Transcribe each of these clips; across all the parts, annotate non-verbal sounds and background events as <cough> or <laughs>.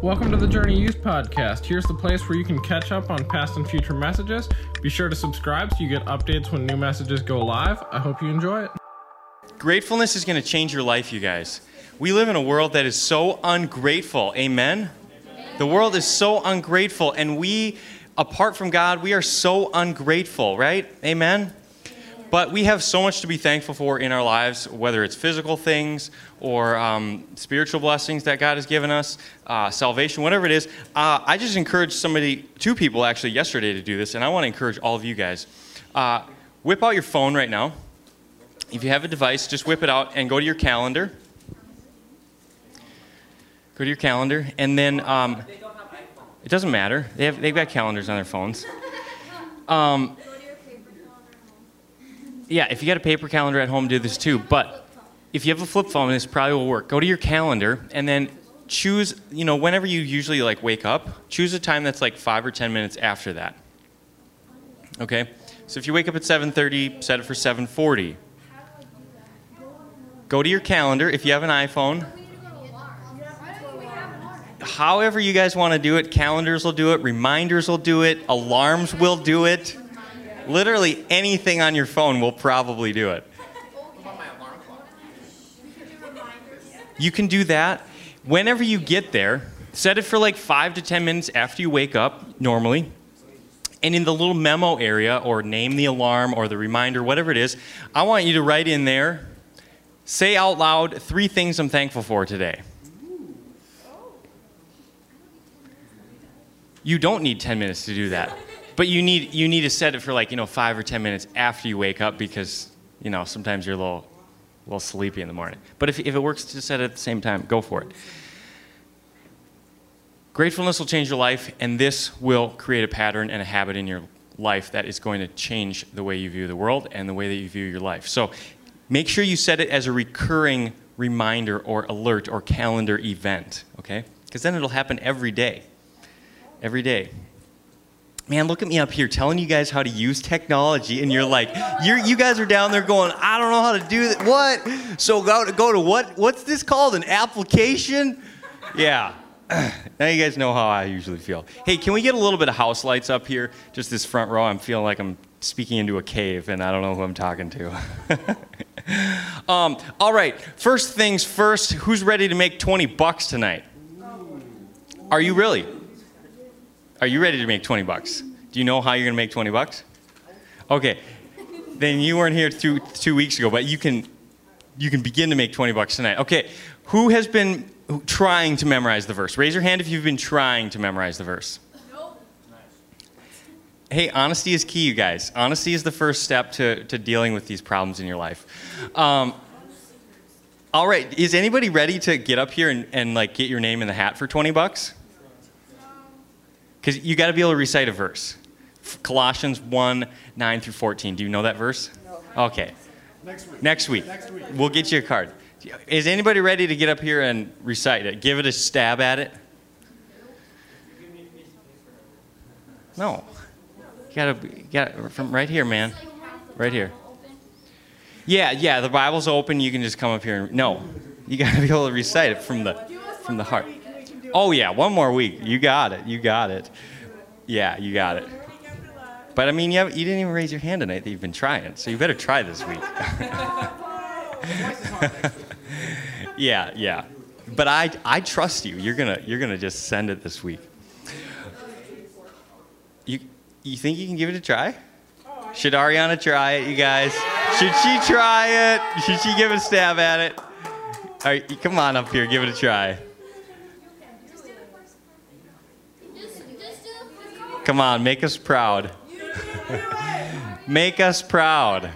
Welcome to the Journey Youth Podcast. Here's the place where you can catch up on past and future messages. Be sure to subscribe so you get updates when new messages go live. I hope you enjoy it. Gratefulness is going to change your life, you guys. We live in a world that is so ungrateful. Amen? The world is so ungrateful, and we, apart from God, we are so ungrateful, right? Amen? But we have so much to be thankful for in our lives, whether it's physical things or um, spiritual blessings that God has given us, uh, salvation, whatever it is. Uh, I just encouraged somebody, two people actually, yesterday to do this, and I want to encourage all of you guys. Uh, whip out your phone right now. If you have a device, just whip it out and go to your calendar. Go to your calendar, and then um, it doesn't matter. They have, they've got calendars on their phones. Um, yeah, if you got a paper calendar at home, do this too. But if you have a flip phone, this probably will work. Go to your calendar and then choose, you know, whenever you usually like wake up, choose a time that's like five or ten minutes after that. Okay? So if you wake up at 7:30, set it for 7:40. Go to your calendar if you have an iPhone. However you guys want to do it, calendars will do it, reminders will do it, alarms will do it. Literally anything on your phone will probably do it. You can do that. Whenever you get there, set it for like five to 10 minutes after you wake up, normally. And in the little memo area, or name the alarm or the reminder, whatever it is, I want you to write in there, say out loud three things I'm thankful for today. You don't need 10 minutes to do that. But you need, you need to set it for like, you know, five or 10 minutes after you wake up because, you know, sometimes you're a little, a little sleepy in the morning. But if, if it works to set it at the same time, go for it. Gratefulness will change your life, and this will create a pattern and a habit in your life that is going to change the way you view the world and the way that you view your life. So make sure you set it as a recurring reminder or alert or calendar event, okay? Because then it'll happen every day. Every day. Man, look at me up here telling you guys how to use technology, and you're like, you're, you guys are down there going, I don't know how to do that. What? So go to, go to what? What's this called? An application? Yeah. <clears throat> now you guys know how I usually feel. Hey, can we get a little bit of house lights up here? Just this front row. I'm feeling like I'm speaking into a cave, and I don't know who I'm talking to. <laughs> um, all right. First things first. Who's ready to make 20 bucks tonight? Are you really? Are you ready to make 20 bucks? Do you know how you're going to make 20 bucks? Okay. Then you weren't here two, two weeks ago, but you can, you can begin to make 20 bucks tonight. Okay. Who has been trying to memorize the verse? Raise your hand if you've been trying to memorize the verse. Hey, honesty is key, you guys. Honesty is the first step to, to dealing with these problems in your life. Um, all right, is anybody ready to get up here and, and like get your name in the hat for 20 bucks? Because you got to be able to recite a verse. Colossians 1 9 through 14. Do you know that verse? No. Okay. Next week. Next week. Next week. We'll get you a card. Is anybody ready to get up here and recite it? Give it a stab at it? No. You gotta, you gotta, from right here, man. Right here. Yeah, yeah, the Bible's open. You can just come up here and, no. You gotta be able to recite it from the, from the heart. Oh, yeah, one more week. You got it. You got it. Yeah, you got it. But I mean, you, have, you didn't even raise your hand tonight that you've been trying, so you better try this week. <laughs> yeah, yeah. But I, I trust you. You're gonna, you're gonna just send it this week. You, you think you can give it a try? Should Ariana try it, you guys? Should she try it? Should she give a stab at it? All right, come on up here, give it a try. Come on, make us proud. make us proud.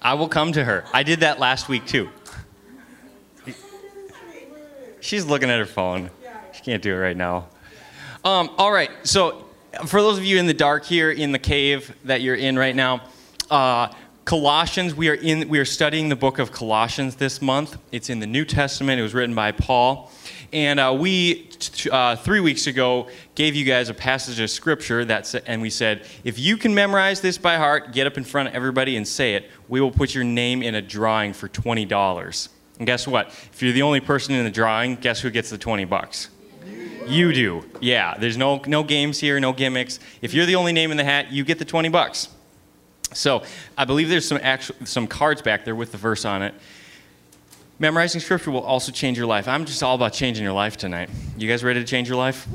I will come to her. I did that last week too. She's looking at her phone. She can't do it right now. Um, all right, so for those of you in the dark here in the cave that you're in right now, uh, Colossians, we are in we are studying the book of Colossians this month. It's in the New Testament. It was written by Paul. And uh, we, uh, three weeks ago, gave you guys a passage of scripture that and we said, if you can memorize this by heart, get up in front of everybody and say it, we will put your name in a drawing for $20. And guess what? If you're the only person in the drawing, guess who gets the 20 bucks? You do. Yeah, there's no, no games here, no gimmicks. If you're the only name in the hat, you get the 20 bucks. So I believe there's some, actual, some cards back there with the verse on it. Memorizing scripture will also change your life. I'm just all about changing your life tonight. You guys ready to change your life?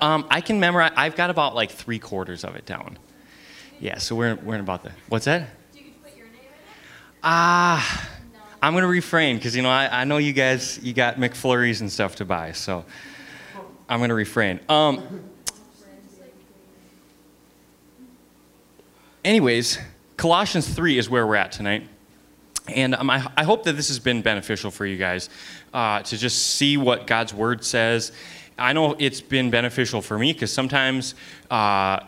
Um, I can memorize, I've got about like three quarters of it down. Yeah, so we're, we're in about the, what's that? Ah, I'm going to refrain because, you know, I, I know you guys, you got McFlurries and stuff to buy, so I'm going to refrain. Um, anyways, Colossians 3 is where we're at tonight. And um, I, I, hope that this has been beneficial for you guys uh, to just see what God's Word says. I know it's been beneficial for me because sometimes uh,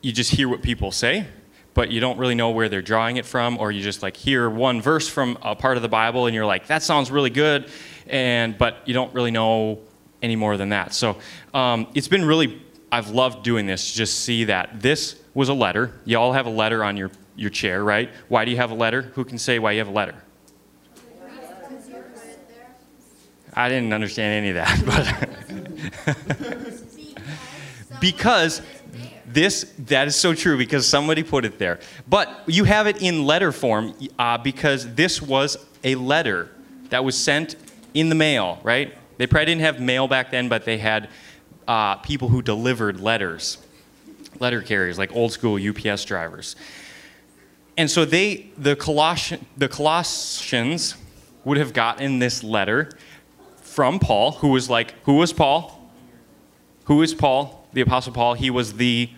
you just hear what people say, but you don't really know where they're drawing it from, or you just like hear one verse from a part of the Bible and you're like, that sounds really good, and but you don't really know any more than that. So um, it's been really, I've loved doing this. Just see that this was a letter. You all have a letter on your your chair, right? Why do you have a letter? Who can say why you have a letter? I didn't understand any of that, <laughs> but <laughs> because this that is so true because somebody put it there. But you have it in letter form uh, because this was a letter that was sent in the mail, right? They probably didn't have mail back then, but they had uh, people who delivered letters, letter carriers, like old school UPS drivers. And so they, the, Colossian, the Colossians would have gotten this letter from Paul, who was like, who was Paul? Who is Paul? The Apostle Paul. He was the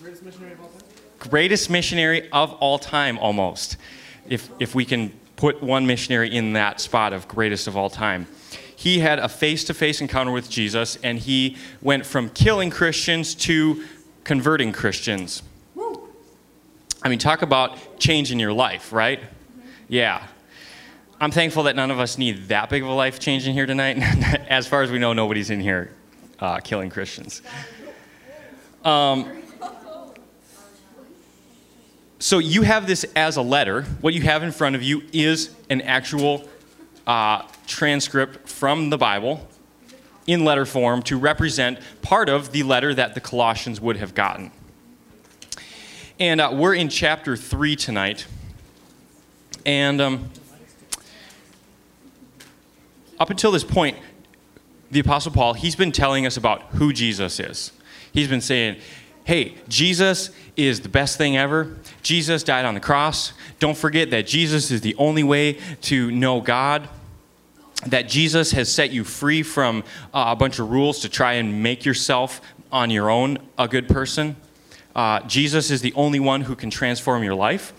greatest missionary of all time, greatest missionary of all time almost. If, if we can put one missionary in that spot of greatest of all time. He had a face to face encounter with Jesus, and he went from killing Christians to converting Christians. I mean, talk about changing your life, right? Yeah. I'm thankful that none of us need that big of a life change in here tonight. <laughs> as far as we know, nobody's in here uh, killing Christians. Um, so you have this as a letter. What you have in front of you is an actual uh, transcript from the Bible in letter form to represent part of the letter that the Colossians would have gotten. And uh, we're in chapter 3 tonight. And um, up until this point, the Apostle Paul, he's been telling us about who Jesus is. He's been saying, hey, Jesus is the best thing ever. Jesus died on the cross. Don't forget that Jesus is the only way to know God. That Jesus has set you free from uh, a bunch of rules to try and make yourself on your own a good person. Uh, Jesus is the only one who can transform your life.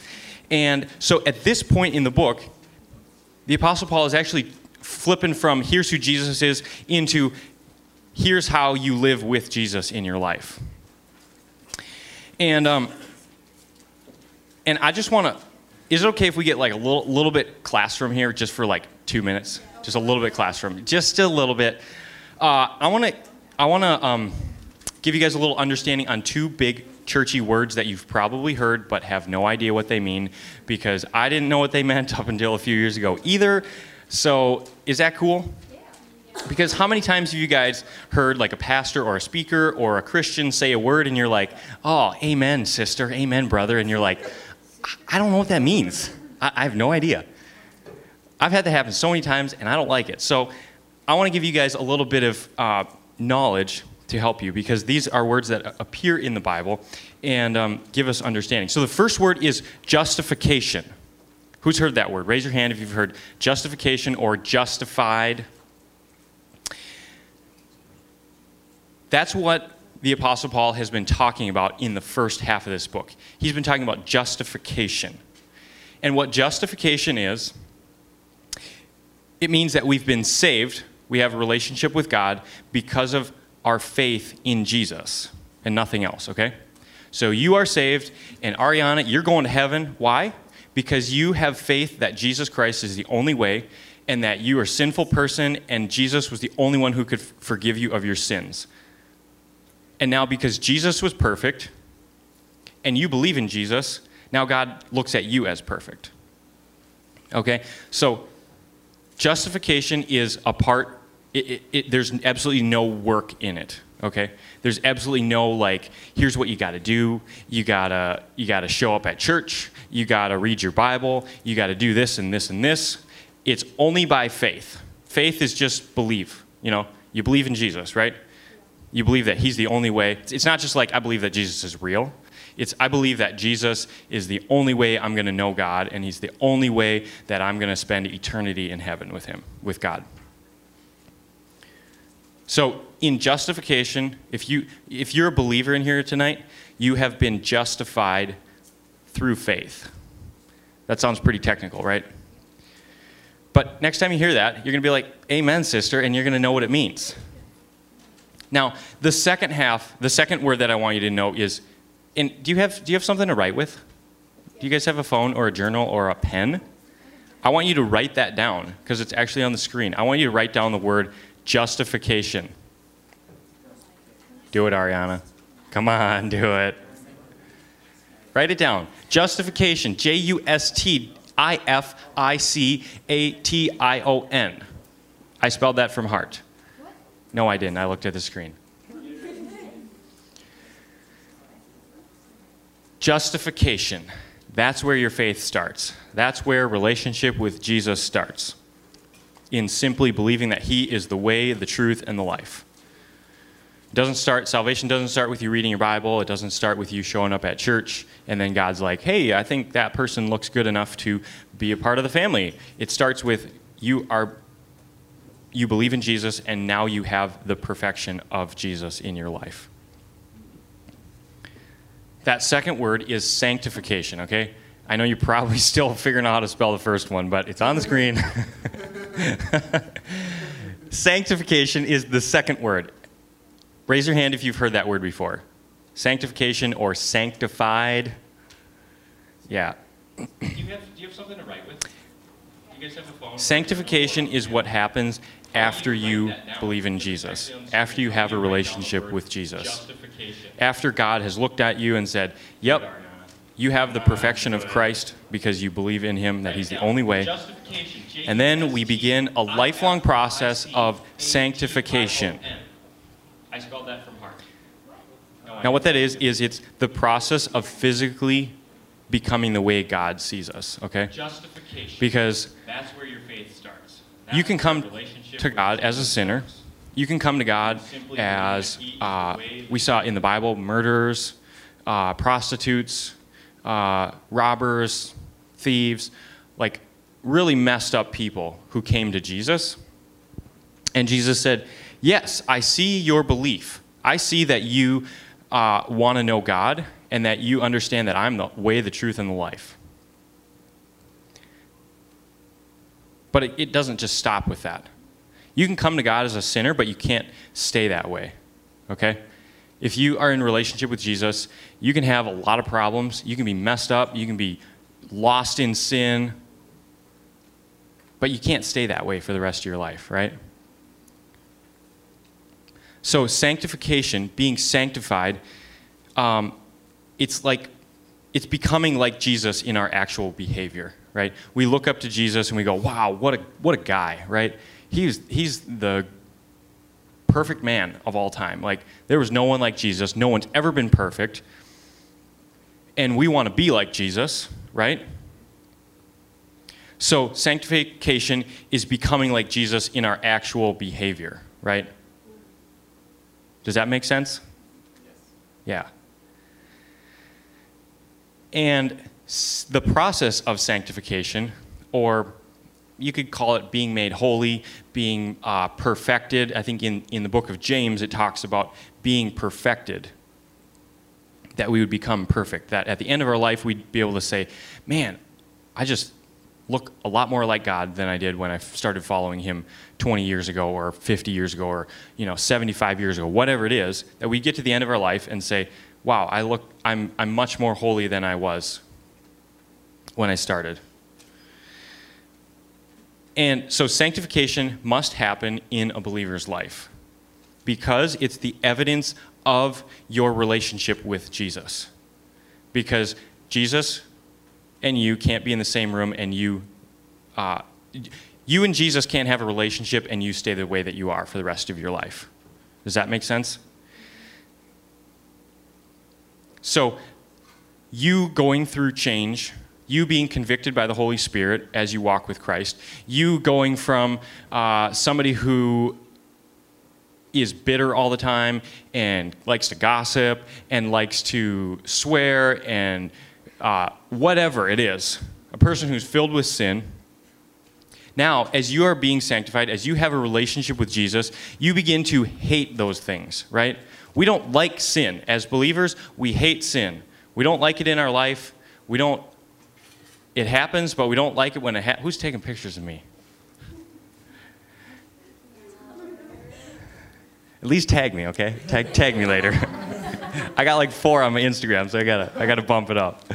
And so at this point in the book, the Apostle Paul is actually flipping from here's who Jesus is into here's how you live with Jesus in your life. And, um, and I just want to, is it okay if we get like a little, little bit classroom here just for like two minutes? Just a little bit classroom, just a little bit. Uh, I want to, I want to um, give you guys a little understanding on two big churchy words that you've probably heard but have no idea what they mean because I didn't know what they <laughs> meant up until a few years ago either. So, is that cool? Because how many times have you guys heard like a pastor or a speaker or a Christian say a word and you're like, oh, amen, sister, amen, brother, and you're like, I don't know what that means. I, I have no idea. I've had that happen so many times and I don't like it. So, I want to give you guys a little bit of uh, knowledge to help you because these are words that appear in the Bible and um, give us understanding. So the first word is justification. Who's heard that word? Raise your hand if you've heard justification or justified. That's what the Apostle Paul has been talking about in the first half of this book. He's been talking about justification. And what justification is, it means that we've been saved, we have a relationship with God because of our faith in Jesus and nothing else, okay? So you are saved, and Ariana, you're going to heaven. Why? Because you have faith that Jesus Christ is the only way and that you are a sinful person and Jesus was the only one who could forgive you of your sins. And now, because Jesus was perfect and you believe in Jesus, now God looks at you as perfect. Okay? So, justification is a part, it, it, it, there's absolutely no work in it. Okay? There's absolutely no like, here's what you got to do. You gotta you gotta show up at church. You gotta read your Bible. You gotta do this and this and this. It's only by faith. Faith is just believe. You know, you believe in Jesus, right? You believe that He's the only way. It's not just like I believe that Jesus is real. It's I believe that Jesus is the only way I'm going to know God, and He's the only way that I'm going to spend eternity in heaven with Him, with God. So, in justification, if, you, if you're a believer in here tonight, you have been justified through faith. That sounds pretty technical, right? But next time you hear that, you're going to be like, Amen, sister, and you're going to know what it means. Now, the second half, the second word that I want you to know is, and do you have, do you have something to write with? Do you guys have a phone or a journal or a pen? I want you to write that down because it's actually on the screen. I want you to write down the word justification. Do it, Ariana. Come on, do it. Write it down. Justification. J U S T I F I C A T I O N. I spelled that from heart. No, I didn't. I looked at the screen. Justification. That's where your faith starts. That's where relationship with Jesus starts in simply believing that He is the way, the truth, and the life. It doesn't start, salvation doesn't start with you reading your Bible. It doesn't start with you showing up at church and then God's like, hey, I think that person looks good enough to be a part of the family. It starts with you are you believe in Jesus and now you have the perfection of Jesus in your life. That second word is sanctification, okay? I know you're probably <laughs> still figuring out how to spell the first one, but it's on the screen. <laughs> Sanctification is the second word. Raise your hand if you've heard that word before. Sanctification or sanctified. Yeah. Do you have, do you have something to write with? Do you guys have a phone? Sanctification is what happens after you believe in Jesus, after you have a relationship with Jesus. After God has looked at you and said, Yep, you have the perfection of Christ because you believe in Him, that He's the only way. And then we begin a lifelong process of sanctification. I spelled that from heart. Now, what that is, is it's the process of physically becoming the way God sees us, okay? Justification. Because that's where your faith starts. You can come to God as a sinner. You can come to God as, uh, we saw in the Bible, murderers, uh, prostitutes, uh, robbers, thieves, like really messed up people who came to Jesus. And Jesus said, Yes, I see your belief. I see that you uh, want to know God and that you understand that I'm the way, the truth, and the life. But it, it doesn't just stop with that. You can come to God as a sinner, but you can't stay that way. Okay? If you are in relationship with Jesus, you can have a lot of problems. You can be messed up. You can be lost in sin. But you can't stay that way for the rest of your life, right? So, sanctification, being sanctified, um, it's like it's becoming like Jesus in our actual behavior, right? We look up to Jesus and we go, "Wow, what a what a guy!" Right? He's he's the perfect man of all time. Like, there was no one like Jesus. No one's ever been perfect. And we want to be like Jesus, right? So, sanctification is becoming like Jesus in our actual behavior, right? Does that make sense? Yes. Yeah. And the process of sanctification, or you could call it being made holy, being uh, perfected. I think in, in the book of James it talks about being perfected, that we would become perfect. That at the end of our life we'd be able to say, man, I just look a lot more like God than I did when I started following Him 20 years ago or 50 years ago or you know 75 years ago, whatever it is. That we get to the end of our life and say, wow, I look, I'm, I'm much more holy than I was when I started. And so sanctification must happen in a believer's life because it's the evidence of your relationship with Jesus. Because Jesus and you can't be in the same room and you uh, you and Jesus can't have a relationship and you stay the way that you are for the rest of your life. Does that make sense? So, you going through change, you being convicted by the Holy Spirit as you walk with Christ, you going from uh, somebody who is bitter all the time and likes to gossip and likes to swear and uh, whatever it is, a person who's filled with sin. Now, as you are being sanctified, as you have a relationship with Jesus, you begin to hate those things, right? We don't like sin. As believers, we hate sin. We don't like it in our life. We don't, it happens, but we don't like it when it happens. Who's taking pictures of me? At least tag me, okay? Tag, tag me later. <laughs> I got like four on my Instagram, so I gotta, I gotta bump it up.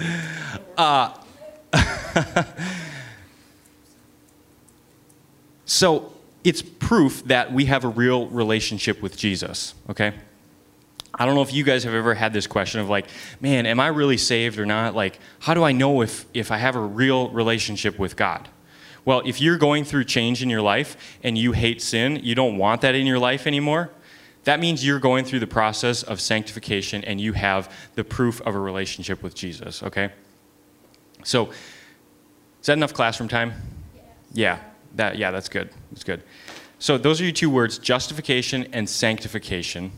Uh, <laughs> so it's proof that we have a real relationship with Jesus, okay? I don't know if you guys have ever had this question of like, man, am I really saved or not? Like, how do I know if, if I have a real relationship with God? Well, if you're going through change in your life and you hate sin, you don't want that in your life anymore, that means you're going through the process of sanctification and you have the proof of a relationship with Jesus, okay? So, is that enough classroom time? Yeah, that, yeah, that's good. That's good. So, those are your two words justification and sanctification.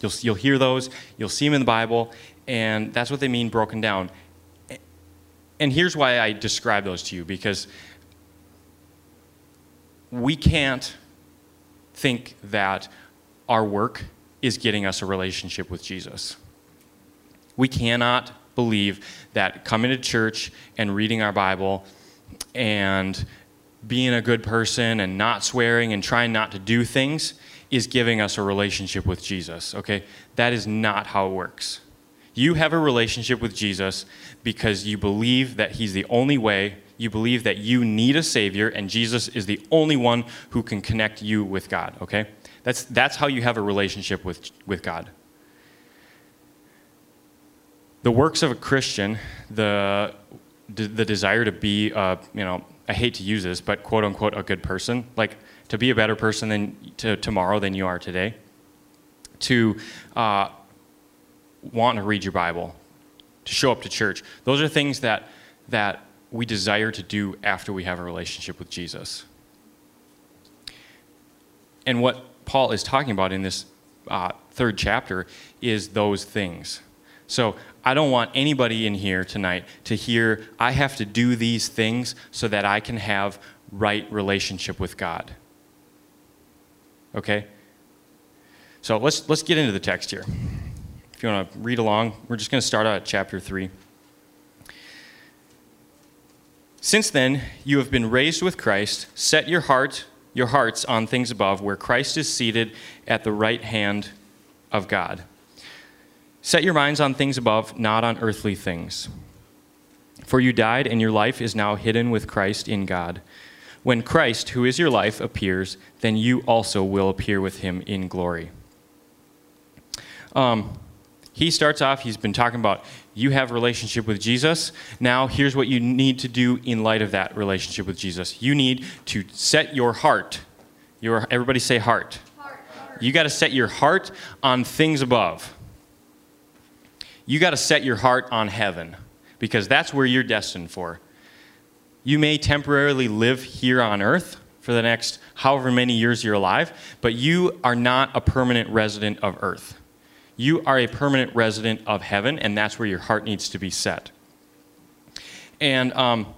You'll, you'll hear those, you'll see them in the Bible, and that's what they mean broken down. And here's why I describe those to you because we can't think that our work is getting us a relationship with Jesus. We cannot believe that coming to church and reading our Bible and being a good person and not swearing and trying not to do things is giving us a relationship with Jesus, okay? That is not how it works. You have a relationship with Jesus because you believe that He's the only way. You believe that you need a Savior, and Jesus is the only one who can connect you with God, okay? That's, that's how you have a relationship with, with God. The works of a Christian, the, the desire to be, uh, you know, I hate to use this, but quote unquote, a good person, like to be a better person than to tomorrow than you are today, to uh, want to read your Bible, to show up to church. Those are things that, that we desire to do after we have a relationship with Jesus. And what Paul is talking about in this uh, third chapter is those things. So I don't want anybody in here tonight to hear, I have to do these things so that I can have right relationship with God. Okay? So let's, let's get into the text here. If you want to read along, we're just going to start out at chapter 3. Since then, you have been raised with Christ. Set your heart your hearts on things above, where Christ is seated at the right hand of God. Set your minds on things above, not on earthly things. For you died, and your life is now hidden with Christ in God. When Christ, who is your life, appears, then you also will appear with him in glory. Um, he starts off, he's been talking about you have a relationship with Jesus. Now, here's what you need to do in light of that relationship with Jesus. You need to set your heart. Your, everybody say heart. heart, heart. You got to set your heart on things above. You got to set your heart on heaven because that's where you're destined for. You may temporarily live here on earth for the next however many years you're alive, but you are not a permanent resident of earth. You are a permanent resident of heaven, and that's where your heart needs to be set. And um,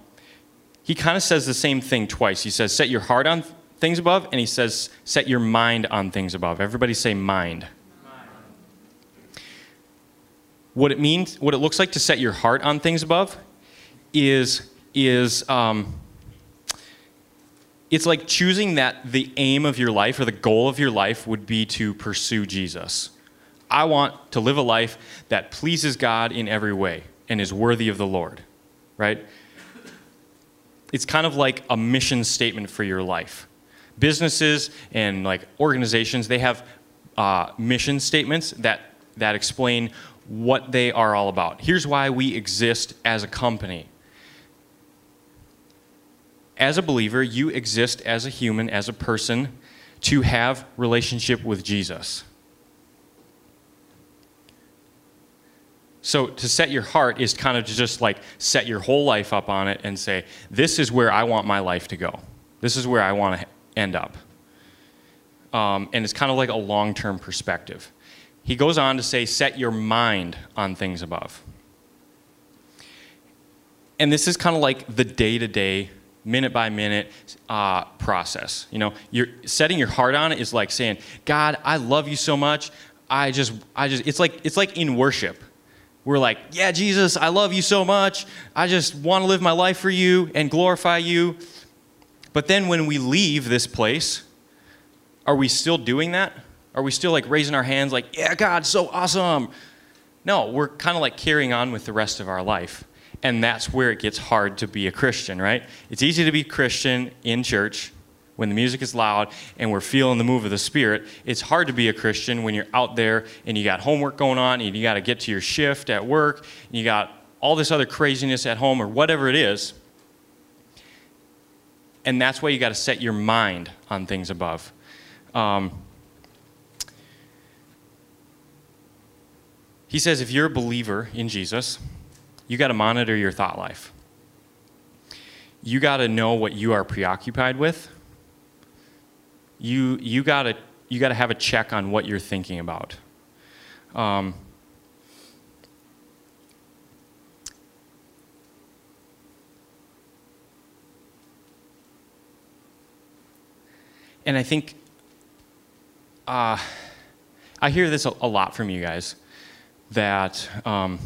he kind of says the same thing twice. He says, Set your heart on things above, and he says, Set your mind on things above. Everybody say mind. What it means, what it looks like to set your heart on things above is, is um, it's like choosing that the aim of your life or the goal of your life would be to pursue Jesus. I want to live a life that pleases God in every way and is worthy of the Lord, right? It's kind of like a mission statement for your life. Businesses and like organizations, they have uh, mission statements that, that explain what they are all about. Here's why we exist as a company. As a believer, you exist as a human, as a person, to have relationship with Jesus. So to set your heart is kind of to just like set your whole life up on it and say, this is where I want my life to go. This is where I want to end up. Um, and it's kind of like a long term perspective. He goes on to say, set your mind on things above. And this is kind of like the day to day, minute by minute uh, process. You know, you're setting your heart on it is like saying, God, I love you so much. I just, I just, it's like, it's like in worship we're like, yeah, Jesus, I love you so much. I just want to live my life for you and glorify you. But then when we leave this place, are we still doing that? Are we still like raising our hands like, yeah, God, so awesome? No, we're kind of like carrying on with the rest of our life. And that's where it gets hard to be a Christian, right? It's easy to be Christian in church when the music is loud and we're feeling the move of the Spirit, it's hard to be a Christian when you're out there and you got homework going on and you got to get to your shift at work and you got all this other craziness at home or whatever it is. And that's why you got to set your mind on things above. Um, he says if you're a believer in Jesus, you got to monitor your thought life. You got to know what you are preoccupied with you you gotta you gotta have a check on what you're thinking about. Um, and I think uh, I hear this a, a, lot from you guys that um,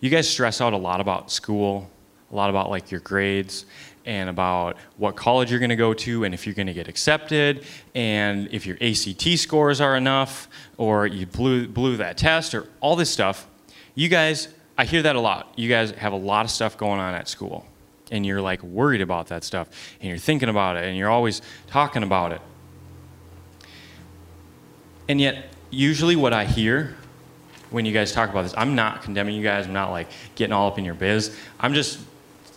you guys stress out a lot about school, a lot about like your grades, and about what college you're going to go to and if you're going to get accepted and if your ACT scores are enough or you blew, blew that test or all this stuff. You guys, I hear that a lot. You guys have a lot of stuff going on at school and you're like worried about that stuff and you're thinking about it and you're always talking about it. And yet, usually what I hear when you guys talk about this, I'm not condemning you guys, I'm not like getting all up in your biz. I'm just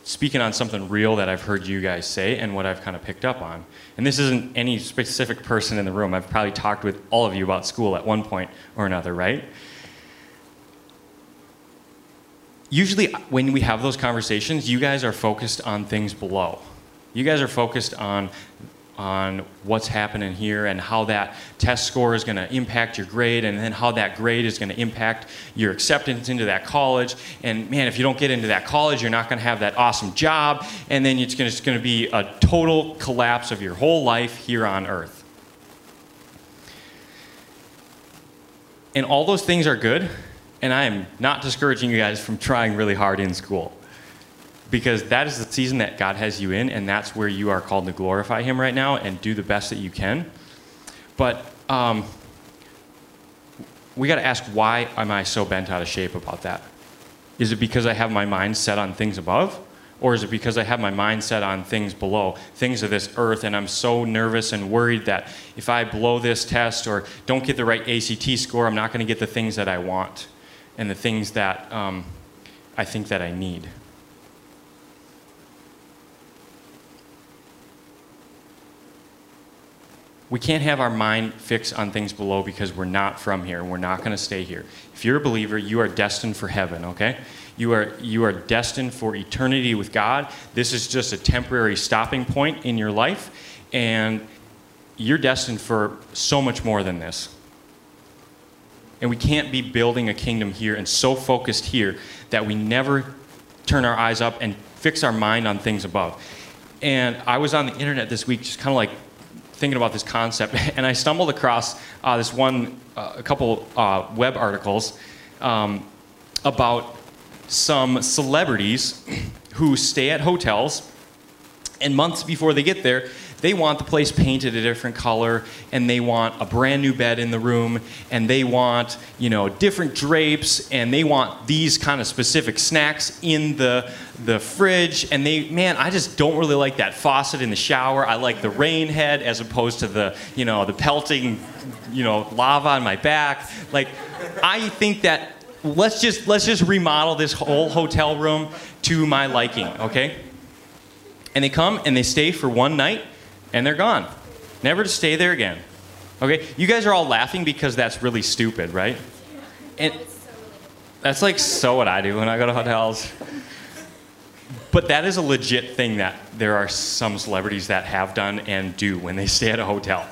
speaking on something real that I've heard you guys say and what I've kind of picked up on. And this isn't any specific person in the room. I've probably talked with all of you about school at one point or another, right? Usually, when we have those conversations, you guys are focused on things below. You guys are focused on on what's happening here and how that test score is going to impact your grade and then how that grade is going to impact your acceptance into that college. And man if you don't get into that college you're not going to have that awesome job. And then it's going to be a total collapse of your whole life here on earth. And all those things are good and i am not discouraging you guys from trying really hard in school because that is the season that God has you in, and that's where you are called to glorify Him right now and do the best that you can. But um, we got to ask why am I so bent out of shape about that? Is it because I have my mind set on things above? Or is it because I have my mind set on things below, things of this earth, and I'm so nervous and worried that if I blow this test or don't get the right ACT score, I'm not going to get the things that I want and the things that um, I think that I need? We can't have our mind fixed on things below because we're not from here. We're not going to stay here. If you're a believer, you are destined for heaven, okay? You are, you are destined for eternity with God. This is just a temporary stopping point in your life, and you're destined for so much more than this. And we can't be building a kingdom here and so focused here that we never turn our eyes up and fix our mind on things above. And I was on the internet this week just kind of like thinking about this concept, <laughs> and I stumbled across uh, this one, uh, a couple uh, web articles um, about some celebrities who stay at hotels, and months before they get there, they want the place painted a different color, and they want a brand new bed in the room, and they want, you know, different drapes, and they want these kind of specific snacks in the the fridge. And they, man, I just don't really like that faucet in the shower. I like the rain head as opposed to the, you know, the pelting, you know, lava on my back. Like, I think that let's just let's just remodel this whole hotel room to my liking, okay? And they come and they stay for one night and they're gone. Never to stay there again. Okay? You guys are all laughing because that's really stupid, right? And that's like so what I do when I go to hotels. But that is a legit thing that there are some celebrities that have done and do when they stay at a hotel.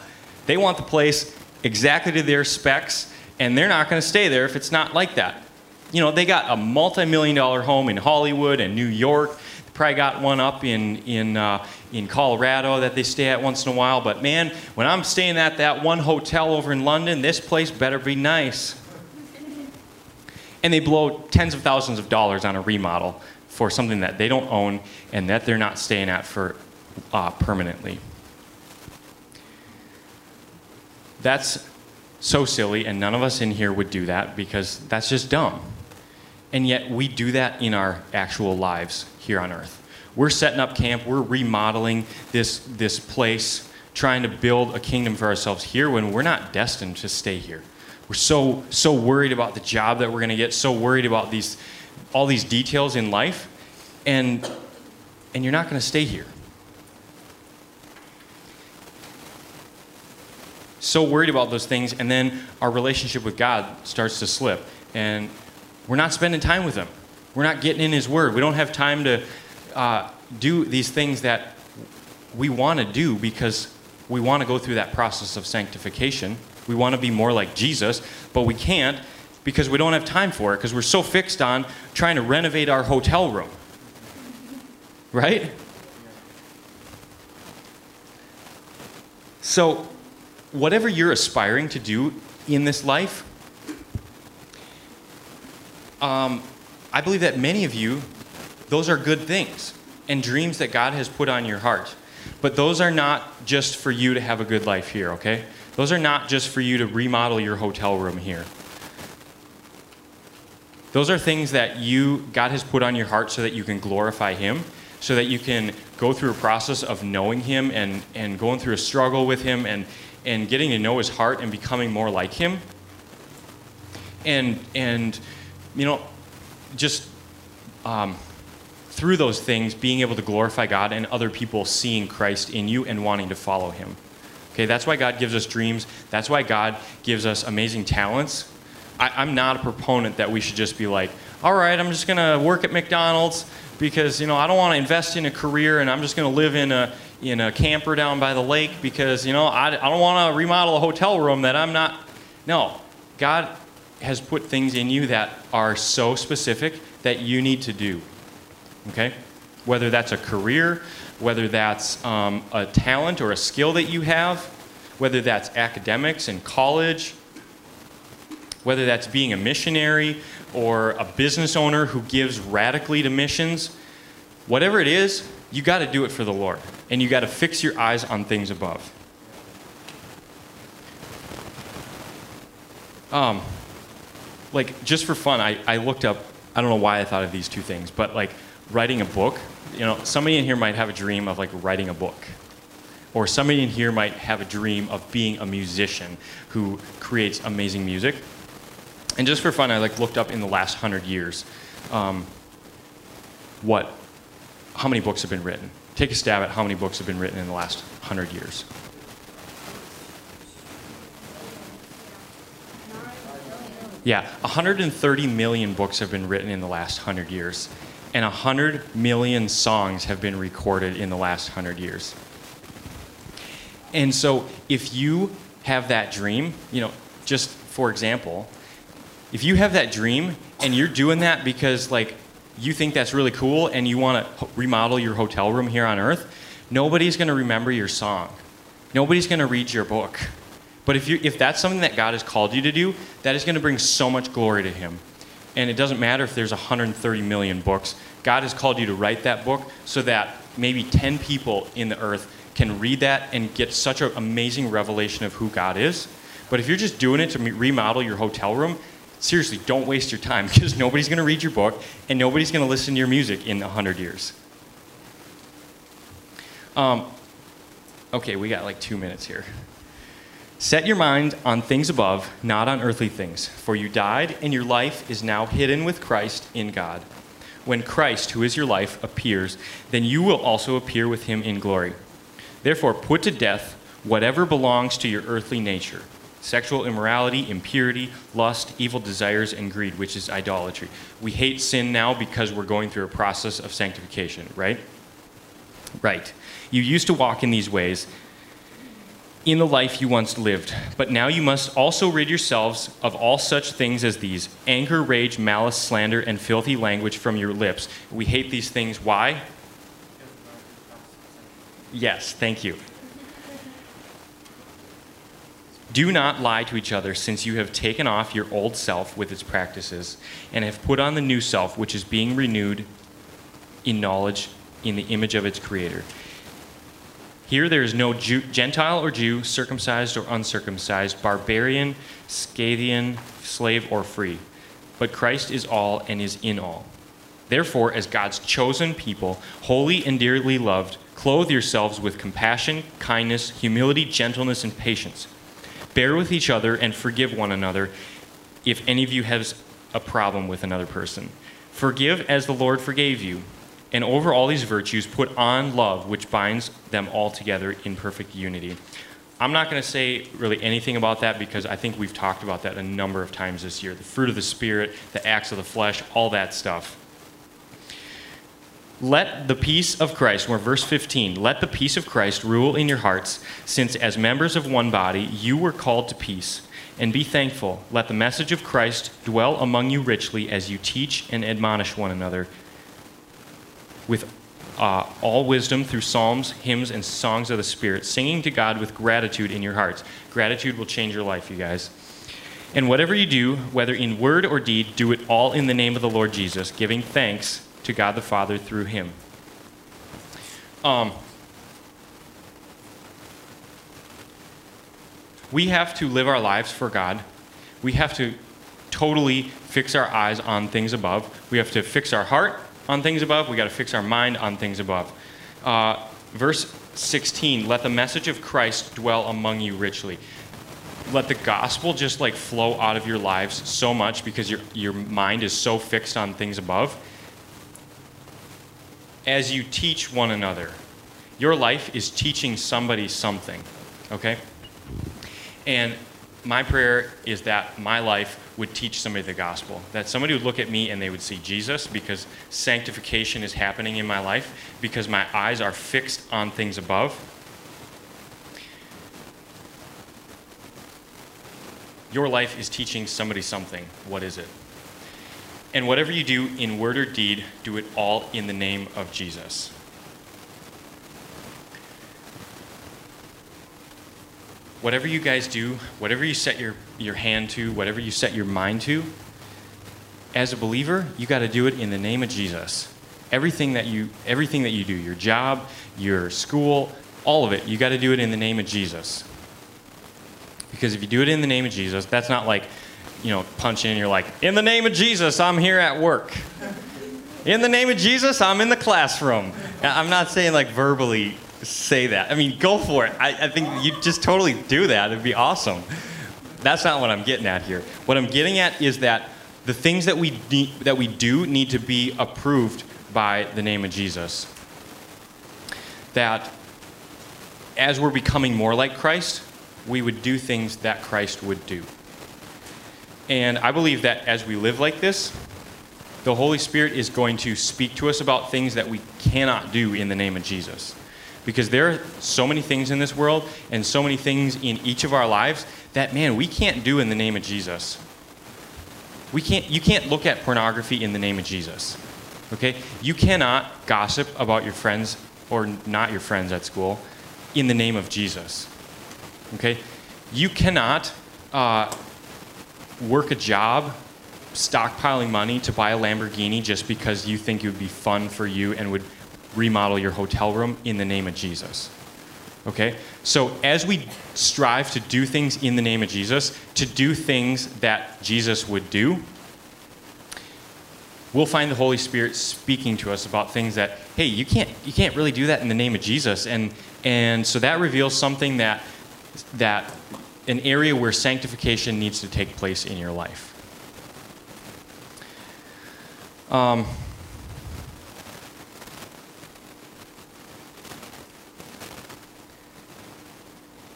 They want the place exactly to their specs, and they're not going to stay there if it's not like that. You know, they got a multi million dollar home in Hollywood and New York. Probably got one up in, in, uh, in Colorado that they stay at once in a while. But man, when I'm staying at that one hotel over in London, this place better be nice. And they blow tens of thousands of dollars on a remodel for something that they don't own and that they're not staying at for uh, permanently. That's so silly, and none of us in here would do that because that's just dumb. And yet, we do that in our actual lives here on earth. We're setting up camp, we're remodeling this, this place, trying to build a kingdom for ourselves here when we're not destined to stay here. We're so, so worried about the job that we're going to get, so worried about these, all these details in life, and, and you're not going to stay here. So worried about those things, and then our relationship with God starts to slip. And we're not spending time with Him. We're not getting in His Word. We don't have time to uh, do these things that we want to do because we want to go through that process of sanctification. We want to be more like Jesus, but we can't because we don't have time for it because we're so fixed on trying to renovate our hotel room. Right? So, whatever you're aspiring to do in this life, um, I believe that many of you, those are good things and dreams that God has put on your heart. But those are not just for you to have a good life here, okay? Those are not just for you to remodel your hotel room here. Those are things that you God has put on your heart so that you can glorify him, so that you can go through a process of knowing him and, and going through a struggle with him and, and getting to know his heart and becoming more like him. And and you know, just um, through those things, being able to glorify God and other people seeing Christ in you and wanting to follow Him. Okay, that's why God gives us dreams. That's why God gives us amazing talents. I, am not a proponent that we should just be like, all right, I'm just going to work at McDonald's because you know I don't want to invest in a career and I'm just going to live in a in a camper down by the lake because you know I, I don't want to remodel a hotel room that I'm not. No, God has put things in you that are so specific that you need to do. Okay? Whether that's a career, whether that's um, a talent or a skill that you have, whether that's academics in college, whether that's being a missionary or a business owner who gives radically to missions, whatever it is, you got to do it for the Lord. And you got to fix your eyes on things above. Um, like just for fun, I, I looked up. I don't know why I thought of these two things, but like writing a book. You know, somebody in here might have a dream of like writing a book, or somebody in here might have a dream of being a musician who creates amazing music. And just for fun, I like looked up in the last hundred years, um, what, how many books have been written. Take a stab at how many books have been written in the last hundred years. Yeah, 130 million books have been written in the last 100 years, and 100 million songs have been recorded in the last 100 years. And so, if you have that dream, you know, just for example, if you have that dream and you're doing that because, like, you think that's really cool and you want to remodel your hotel room here on earth, nobody's going to remember your song. Nobody's going to read your book. But if, you, if that's something that God has called you to do, that is going to bring so much glory to Him. And it doesn't matter if there's 130 million books. God has called you to write that book so that maybe 10 people in the earth can read that and get such an amazing revelation of who God is. But if you're just doing it to remodel your hotel room, seriously, don't waste your time <laughs> because nobody's going to read your book and nobody's going to listen to your music in 100 years. Um, okay, we got like two minutes here. Set your mind on things above, not on earthly things, for you died, and your life is now hidden with Christ in God. When Christ, who is your life, appears, then you will also appear with him in glory. Therefore, put to death whatever belongs to your earthly nature sexual immorality, impurity, lust, evil desires, and greed, which is idolatry. We hate sin now because we're going through a process of sanctification, right? Right. You used to walk in these ways in the life you once lived, but now you must also rid yourselves of all such things as these anger, rage, malice, slander, and filthy language from your lips. We hate these things. Why? Yes, thank you. Do not lie to each other, since you have taken off your old self with its practices, and have put on the new self, which is being renewed in knowledge in the image of its creator. Here there is no Jew, Gentile or Jew, circumcised or uncircumcised, barbarian, Scythian, slave or free, but Christ is all and is in all. Therefore, as God's chosen people, holy and dearly loved, clothe yourselves with compassion, kindness, humility, gentleness, and patience. Bear with each other and forgive one another if any of you has a problem with another person. Forgive as the Lord forgave you. And over all these virtues, put on love, which binds them all together in perfect unity. I'm not going to say really anything about that because I think we've talked about that a number of times this year. The fruit of the Spirit, the acts of the flesh, all that stuff. Let the peace of Christ, we're verse 15, let the peace of Christ rule in your hearts, since as members of one body you were called to peace. And be thankful. Let the message of Christ dwell among you richly as you teach and admonish one another with uh, all wisdom through psalms, hymns, and songs of the Spirit, singing to God with gratitude in your hearts. Gratitude will change your life, you guys. And whatever you do, whether in word or deed, do it all in the name of the Lord Jesus, giving thanks to God the Father through him. Um, we have to live our lives for God. We have to totally fix our eyes on things above. We have to fix our heart on things above. We got to fix our mind on things above. Uh, verse 16 let the message of Christ dwell among you richly. Let the gospel just like flow out of your lives so much because your, your mind is so fixed on things above. As you teach one another, your life is teaching somebody something, okay? And my prayer is that my life would teach somebody the gospel. That somebody would look at me and they would see Jesus because sanctification is happening in my life, because my eyes are fixed on things above. Your life is teaching somebody something. What is it? And whatever you do in word or deed, do it all in the name of Jesus. Whatever you guys do, whatever you set your, your hand to, whatever you set your mind to, as a believer, you got to do it in the name of Jesus. Everything that you everything that you do, your job, your school, all of it, you got to do it in the name of Jesus. Because if you do it in the name of Jesus, that's not like, you know, punch in, you're like, in the name of Jesus, I'm here at work. In the name of Jesus, I'm in the classroom. I'm not saying like verbally say that. I mean, go for it. I, I think you just totally do that. It'd be awesome. That's not what I'm getting at here. What I'm getting at is that the things that we need, that we do need to be approved by the name of Jesus. That as we're becoming more like Christ, we would do things that Christ would do. And I believe that as we live like this, the Holy Spirit is going to speak to us about things that we cannot do in the name of Jesus. Because there are so many things in this world and so many things in each of our lives that, man, we can't do in the name of Jesus. We can't, you can't look at pornography in the name of Jesus. Okay? You cannot gossip about your friends or not your friends at school in the name of Jesus. Okay? You cannot uh, work a job stockpiling money to buy a Lamborghini just because you think it would be fun for you and would remodel your hotel room in the name of Jesus. Okay? So as we strive to do things in the name of Jesus, to do things that Jesus would do, we'll find the Holy Spirit speaking to us about things that, hey, you can't you can't really do that in the name of Jesus. And and so that reveals something that that an area where sanctification needs to take place in your life. Um,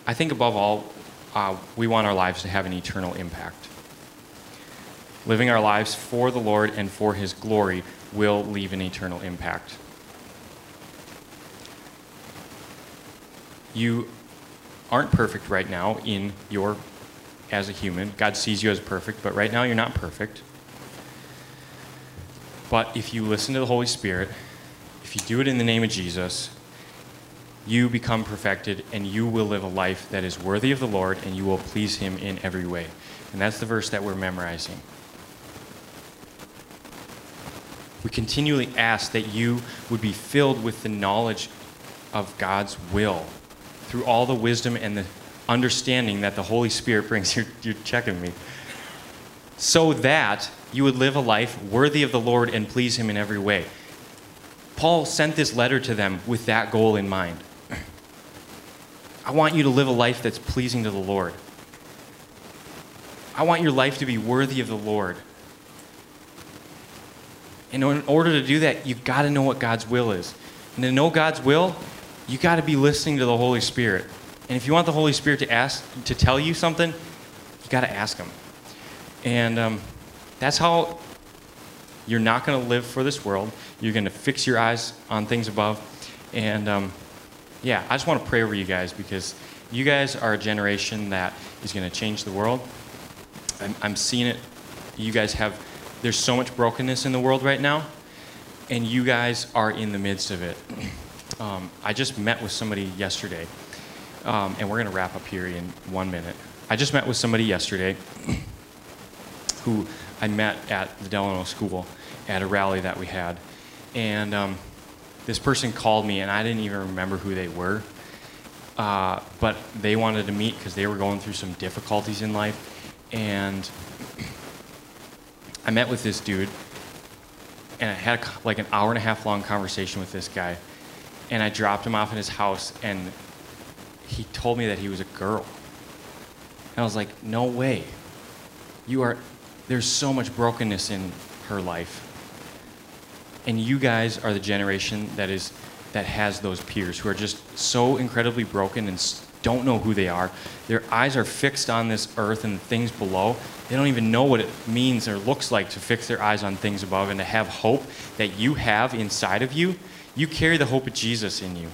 I think above all, uh, we want our lives to have an eternal impact. Living our lives for the Lord and for His glory will leave an eternal impact. You aren't perfect right now in your as a human. God sees you as perfect, but right now you're not perfect. But if you listen to the Holy Spirit, if you do it in the name of Jesus, you become perfected and you will live a life that is worthy of the Lord and you will please Him in every way. And that's the verse that we're memorizing. We continually ask that you would be filled with the knowledge of God's will through all the wisdom and the understanding that the Holy Spirit brings. <laughs> You're, you're checking me. So that you would live a life worthy of the Lord and please Him in every way. Paul sent this letter to them with that goal in mind. I want you to live a life that's pleasing to the Lord. I want your life to be worthy of the Lord. And in order to do that, you've got to know what God's will is. And to know God's will, you got to be listening to the Holy Spirit. And if you want the Holy Spirit to ask to tell you something, you got to ask Him. And um, that's how you're not going to live for this world. You're going to fix your eyes on things above. And um, yeah, I just want to pray over you guys because you guys are a generation that is going to change the world. I'm, I'm seeing it. You guys have, there's so much brokenness in the world right now, and you guys are in the midst of it. <clears throat> Um, I just met with somebody yesterday, um, and we're going to wrap up here in one minute. I just met with somebody yesterday <clears throat> who I met at the Delano School at a rally that we had. And um, this person called me, and I didn't even remember who they were. Uh, but they wanted to meet because they were going through some difficulties in life. And I met with this dude, and I had like an hour and a half long conversation with this guy. And I dropped him off in his house, and he told me that he was a girl. And I was like, no way. You are, there's so much brokenness in her life and you guys are the generation that is that has those peers who are just so incredibly broken and don't know who they are. Their eyes are fixed on this earth and things below. They don't even know what it means or looks like to fix their eyes on things above and to have hope that you have inside of you. You carry the hope of Jesus in you.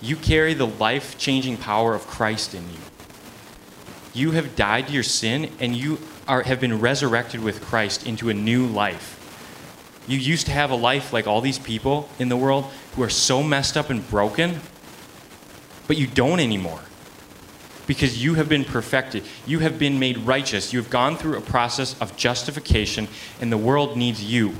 You carry the life changing power of Christ in you. You have died to your sin and you are, have been resurrected with Christ into a new life. You used to have a life like all these people in the world who are so messed up and broken, but you don't anymore. Because you have been perfected. You have been made righteous. You have gone through a process of justification, and the world needs you.